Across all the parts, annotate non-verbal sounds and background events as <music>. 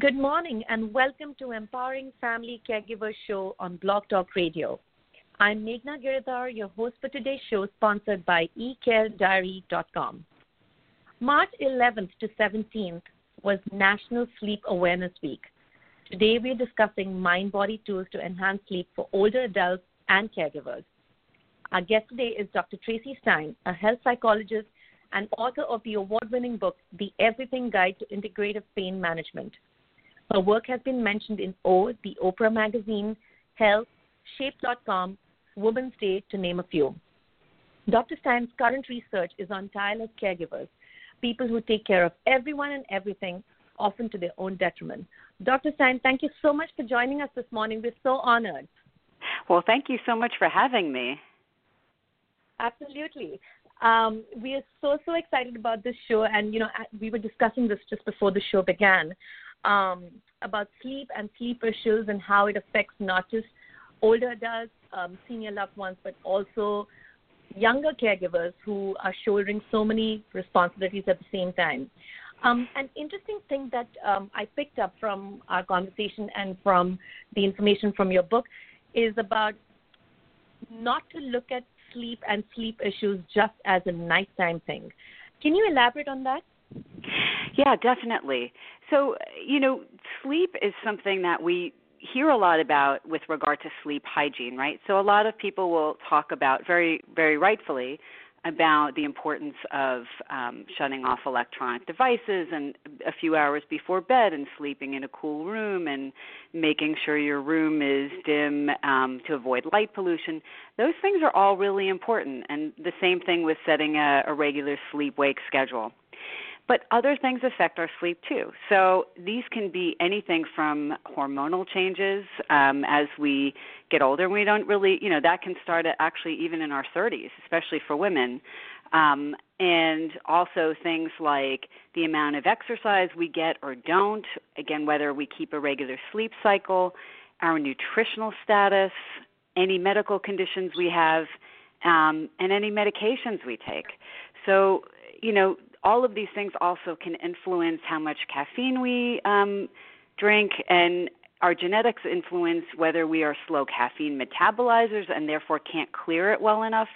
Good morning and welcome to Empowering Family Caregiver Show on Blog Talk Radio. I'm Meghna Giridhar, your host for today's show, sponsored by eCareDiary.com. March 11th to 17th was National Sleep Awareness Week. Today we're discussing mind body tools to enhance sleep for older adults and caregivers. Our guest today is Dr. Traci Stein, a health psychologist and author of the award winning book, The Everything Guide to Integrative Pain Management. Her work has been mentioned in O, the Oprah Magazine, Health, Shape.com, Women's Day, to name a few. Dr. Stein's current research is on tireless caregivers, people who take care of everyone and everything, often to their own detriment. Dr. Stein, thank you so much for joining us this morning. We're so honored. Well, thank you so much for having me. Absolutely. Um, we are so so excited about this show, and you know we were discussing this just before the show began um, about sleep and sleep issues and how it affects not just older adults, um, senior loved ones, but also younger caregivers who are shouldering so many responsibilities at the same time. Um, an interesting thing that um, I picked up from our conversation and from the information from your book is about not to look at sleep and sleep issues just as a nighttime thing. Can you elaborate on that? Yeah, definitely. So, you know, sleep is something that we hear a lot about with regard to sleep hygiene, right? So a lot of people will talk about very very rightfully about the importance of um, shutting off electronic devices and a few hours before bed and sleeping in a cool room and making sure your room is dim um, to avoid light pollution. Those things are all really important, and the same thing with setting a, a regular sleep wake schedule. But other things affect our sleep too. So these can be anything from hormonal changes um, as we get older. We don't really, you know, that can start actually even in our 30s, especially for women. Um, and also things like the amount of exercise we get or don't, again, whether we keep a regular sleep cycle, our nutritional status, any medical conditions we have, um, and any medications we take. So, you know, all of these things also can influence how much caffeine we um, drink, and our genetics influence whether we are slow caffeine metabolizers and therefore can't clear it well enough.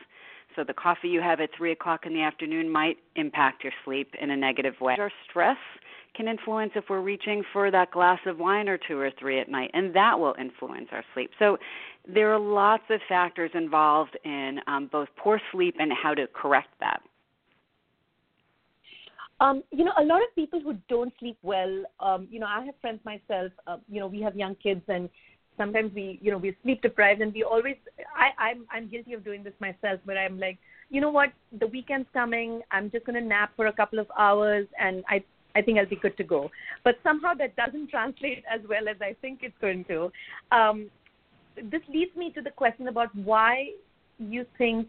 So the coffee you have at three o'clock in the afternoon might impact your sleep in a negative way. Our stress can influence if we're reaching for that glass of wine or two or three at night, and that will influence our sleep. So there are lots of factors involved in um, both poor sleep and how to correct that. Um, you know, a lot of people who don't sleep well, um, you know, I have friends myself, uh, you know, we have young kids and sometimes we, you know, we're sleep deprived and we always, I, I'm, I'm guilty of doing this myself, but I'm like, you know what, the weekend's coming, I'm just going to nap for a couple of hours and I, I think I'll be good to go. But somehow that doesn't <laughs> translate as well as I think it's going to. Um, this leads me to the question about why you think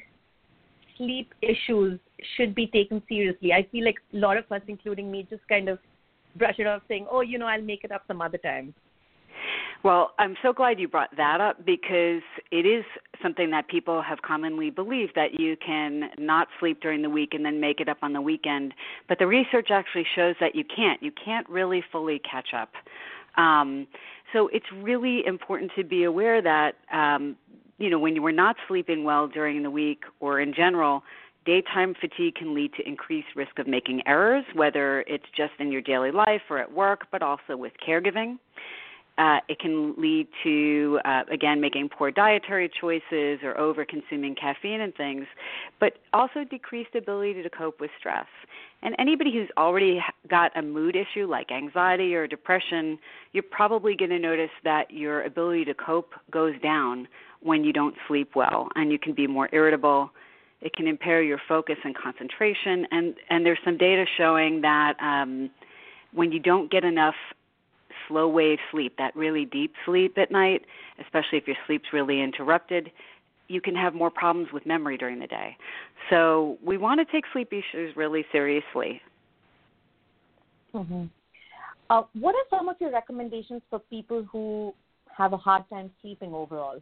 sleep issues should be taken seriously. I feel like a lot of us, including me, just kind of brush it off saying, oh, you know, I'll make it up some other time. Well, I'm so glad you brought that up because it is something that people have commonly believed that you can not sleep during the week and then make it up on the weekend. But the research actually shows that you can't. You can't really fully catch up. Um, so it's really important to be aware that um, you know when you are not sleeping well during the week or in general daytime fatigue can lead to increased risk of making errors whether it's just in your daily life or at work but also with caregiving. Uh, it can lead to uh, again making poor dietary choices or over consuming caffeine and things but also decreased ability to cope with stress. And anybody who's already got a mood issue like anxiety or depression you're probably going to notice that your ability to cope goes down when you don't sleep well and you can be more irritable it can impair your focus and concentration. And and there's some data showing that um when you don't get enough slow wave sleep that really deep sleep at night especially if your sleep's really interrupted you can have more problems with memory during the day. So we want to take sleep issues really seriously. Mm-hmm. uh, what are some of your recommendations for people who have a hard time sleeping overall?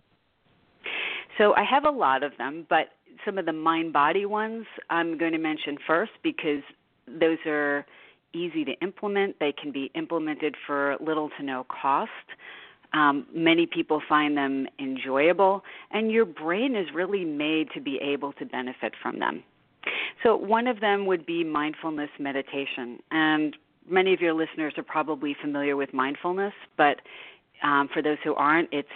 So I have a lot of them, but some of the mind body ones I'm going to mention first because those are easy to implement. They can be implemented for little to no cost. Um, many people find them enjoyable, and your brain is really made to be able to benefit from them. So, one of them would be mindfulness meditation. And many of your listeners are probably familiar with mindfulness, but um, for those who aren't, it's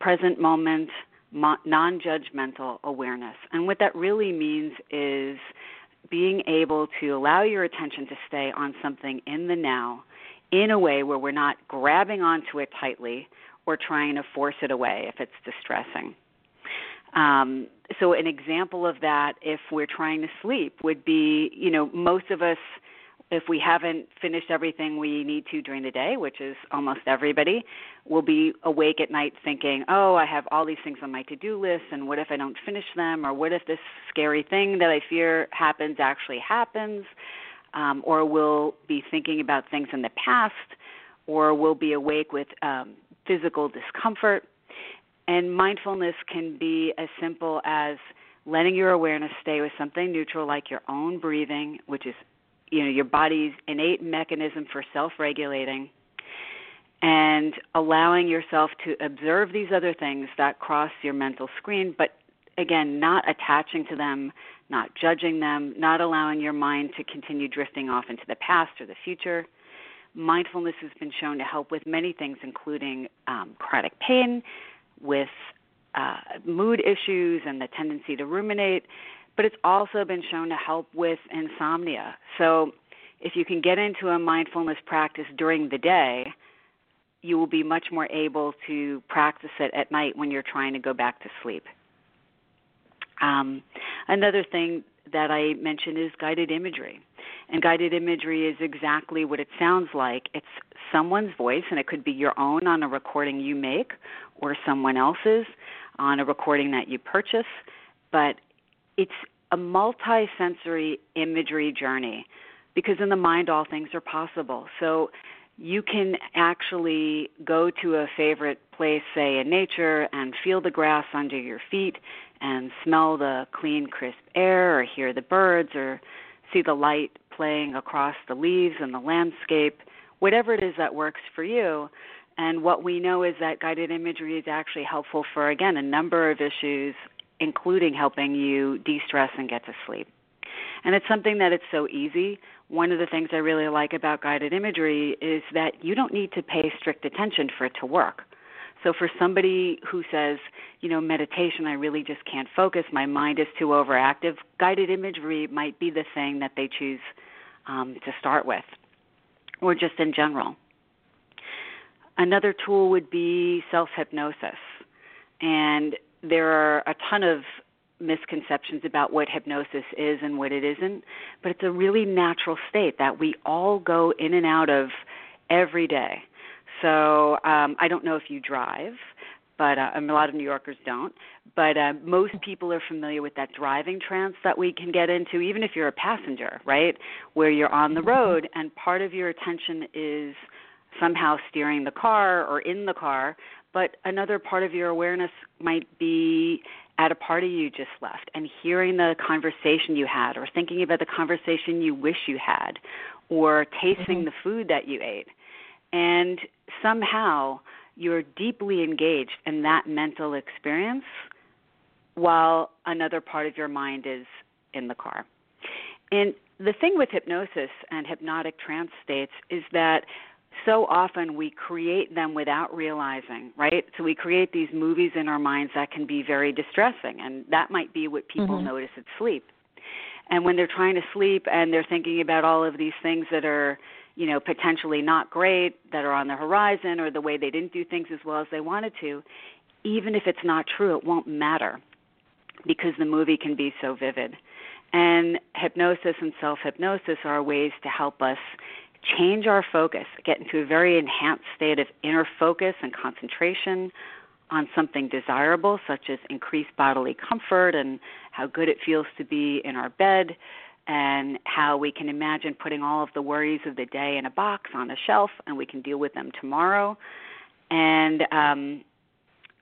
present moment, non judgmental awareness. And what that really means is being able to allow your attention to stay on something in the now in a way where we're not grabbing onto it tightly or trying to force it away if it's distressing. Um, so, an example of that, if we're trying to sleep, would be you know, most of us if we haven't finished everything we need to during the day, which is almost everybody, we'll be awake at night thinking, oh, I have all these things on my to do list, and what if I don't finish them? Or what if this scary thing that I fear happens actually happens? Um, or we'll be thinking about things in the past, or we'll be awake with um, physical discomfort. And mindfulness can be as simple as letting your awareness stay with something neutral like your own breathing, which is you know your body's innate mechanism for self-regulating and allowing yourself to observe these other things that cross your mental screen but again not attaching to them not judging them not allowing your mind to continue drifting off into the past or the future. Mindfulness has been shown to help with many things including um, chronic pain with uh, mood issues and the tendency to ruminate but it's also been shown to help with insomnia. So if you can get into a mindfulness practice during the day, you will be much more able to practice it at night when you're trying to go back to sleep. Um, another thing that I mentioned is guided imagery. And guided imagery is exactly what it sounds like. It's someone's voice, and it could be your own on a recording you make or someone else's on a recording that you purchase. But it's a multi-sensory imagery journey because in the mind all things are possible. So you can actually go to a favorite place, say in nature, and feel the grass under your feet and smell the clean, crisp air, or hear the birds, or see the light playing across the leaves and the landscape, whatever it is that works for you. And what we know is that guided imagery is actually helpful for, again, a number of issues including helping you de stress and get to sleep. And it's something that it's so easy. One of the things I really like about guided imagery is that you don't need to pay strict attention for it to work. So for somebody who says, you know, meditation, I really just can't focus, my mind is too overactive, guided imagery might be the thing that they choose um, to start with, or just in general. Another tool would be self hypnosis. And there are a ton of misconceptions about what hypnosis is and what it isn't, but it's a really natural state that we all go in and out of every day. So um, I don't know if you drive, but uh, a lot of New Yorkers don't. But uh, most people are familiar with that driving trance that we can get into, even if you're a passenger, right? Where you're on the mm-hmm. road and part of your attention is somehow steering the car or in the car, but another part of your awareness might be at a party you just left and hearing the conversation you had or thinking about the conversation you wish you had or tasting mm-hmm. the food that you ate and somehow you're deeply engaged in that mental experience while another part of your mind is in the car and the thing with hypnosis and hypnotic trance states is that so often we create them without realizing, right? So we create these movies in our minds that can be very distressing, and that might be what people mm-hmm. notice at sleep. And when they're trying to sleep and they're thinking about all of these things that are, you know, potentially not great, that are on the horizon, or the way they didn't do things as well as they wanted to, even if it's not true, it won't matter because the movie can be so vivid. And hypnosis and self hypnosis are ways to help us change our focus, get into a very enhanced state of inner focus and concentration on something desirable, such as increased bodily comfort and how good it feels to be in our bed, and how we can imagine putting all of the worries of the day in a box on a shelf and we can deal with them tomorrow. And um,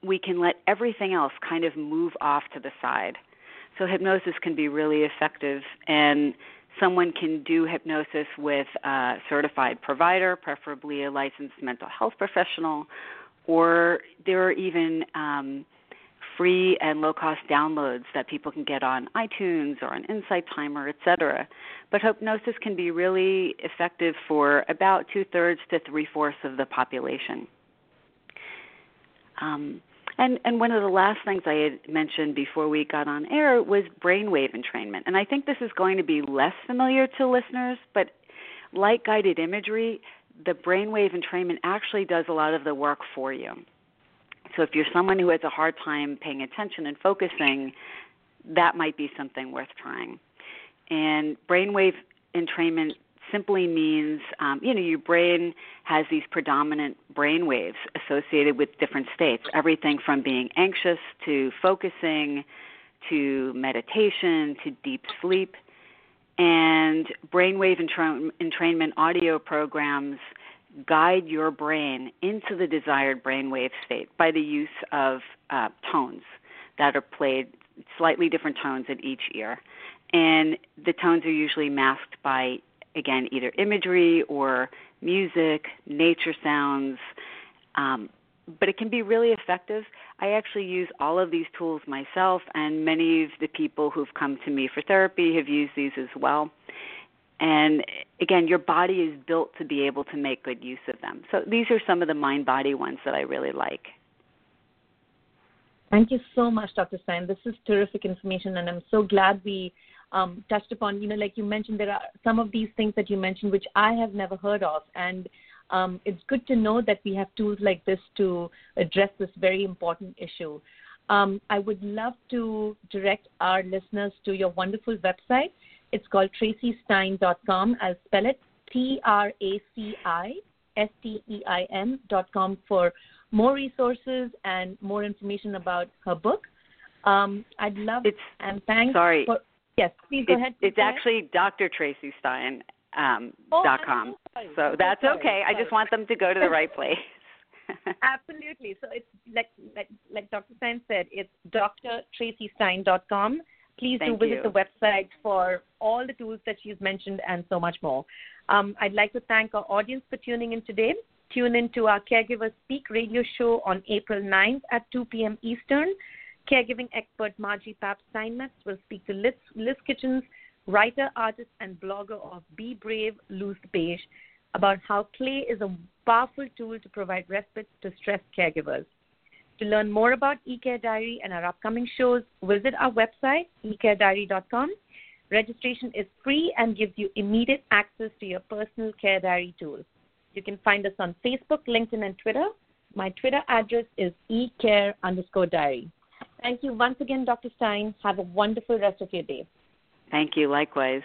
we can let everything else kind of move off to the side. So hypnosis can be really effective and someone can do hypnosis with a certified provider, preferably a licensed mental health professional, or there are even um, free and low cost downloads that people can get on iTunes or on Insight Timer, etc. But hypnosis can be really effective for about two thirds to three fourths of the population. Um, and and one of the last things I had mentioned before we got on air was brainwave entrainment. And I think this is going to be less familiar to listeners, but like guided imagery, the brainwave entrainment actually does a lot of the work for you. So if you're someone who has a hard time paying attention and focusing, that might be something worth trying. And brainwave entrainment simply means um, you know your brain has these predominant brain waves associated with different states. Everything from being anxious to focusing to meditation to deep sleep. And brainwave entra- entrainment audio programs guide your brain into the desired brainwave state by the use of uh, tones that are played slightly different tones in each ear. And the tones are usually masked by again, either imagery or music, nature sounds. Um, but it can be really effective. I actually use all of these tools myself, and many of the people who've come to me for therapy have used these as well. And again, your body is built to be able to make good use of them. So these are some of the mind body ones that I really like. Thank you so much, Dr. Stein. This is terrific information, and I'm so glad we um, touched upon. You know, like you mentioned, there are some of these things that you mentioned which I have never heard of, and um, it's good to know that we have tools like this to address this very important issue. Um, I would love to direct our listeners to your wonderful website. It's called tracistein.com. I'll spell it T R A C I S T E I N.com for more resources and more information about her book. Um, I'd love it's, and thanks. Sorry, for, Yes, please go ahead. It's go actually ahead. Dr. Traci Stein. Um, oh, dot com. So, so that's sorry, okay. Sorry. I just want them to go to the <laughs> right place. <laughs> Absolutely. So it's like like like Dr. Stein said, it's drtracistein.com. Please Thank do visit you. the website for all the tools that she's mentioned and so much more. Um, I'd like to thank our audience for tuning in today. Tune in to our Caregiver Speak radio show on April 9th at 2 p.m. Eastern. Caregiving expert Margie Pap Steinmetz will speak to Liz, Liz Kitchens, writer, artist, and blogger of Be Brave, Lose the Beige, about how play is a powerful tool to provide respite to stressed caregivers. To learn more about eCare Diary and our upcoming shows, visit our website, ecarediary.com. Registration is free and gives you immediate access to your personal care diary tool. You can find us on Facebook, LinkedIn, and Twitter. My Twitter address is ecare underscore diary. Thank you once again, Dr. Stein. Have a wonderful rest of your day. Thank you. Likewise.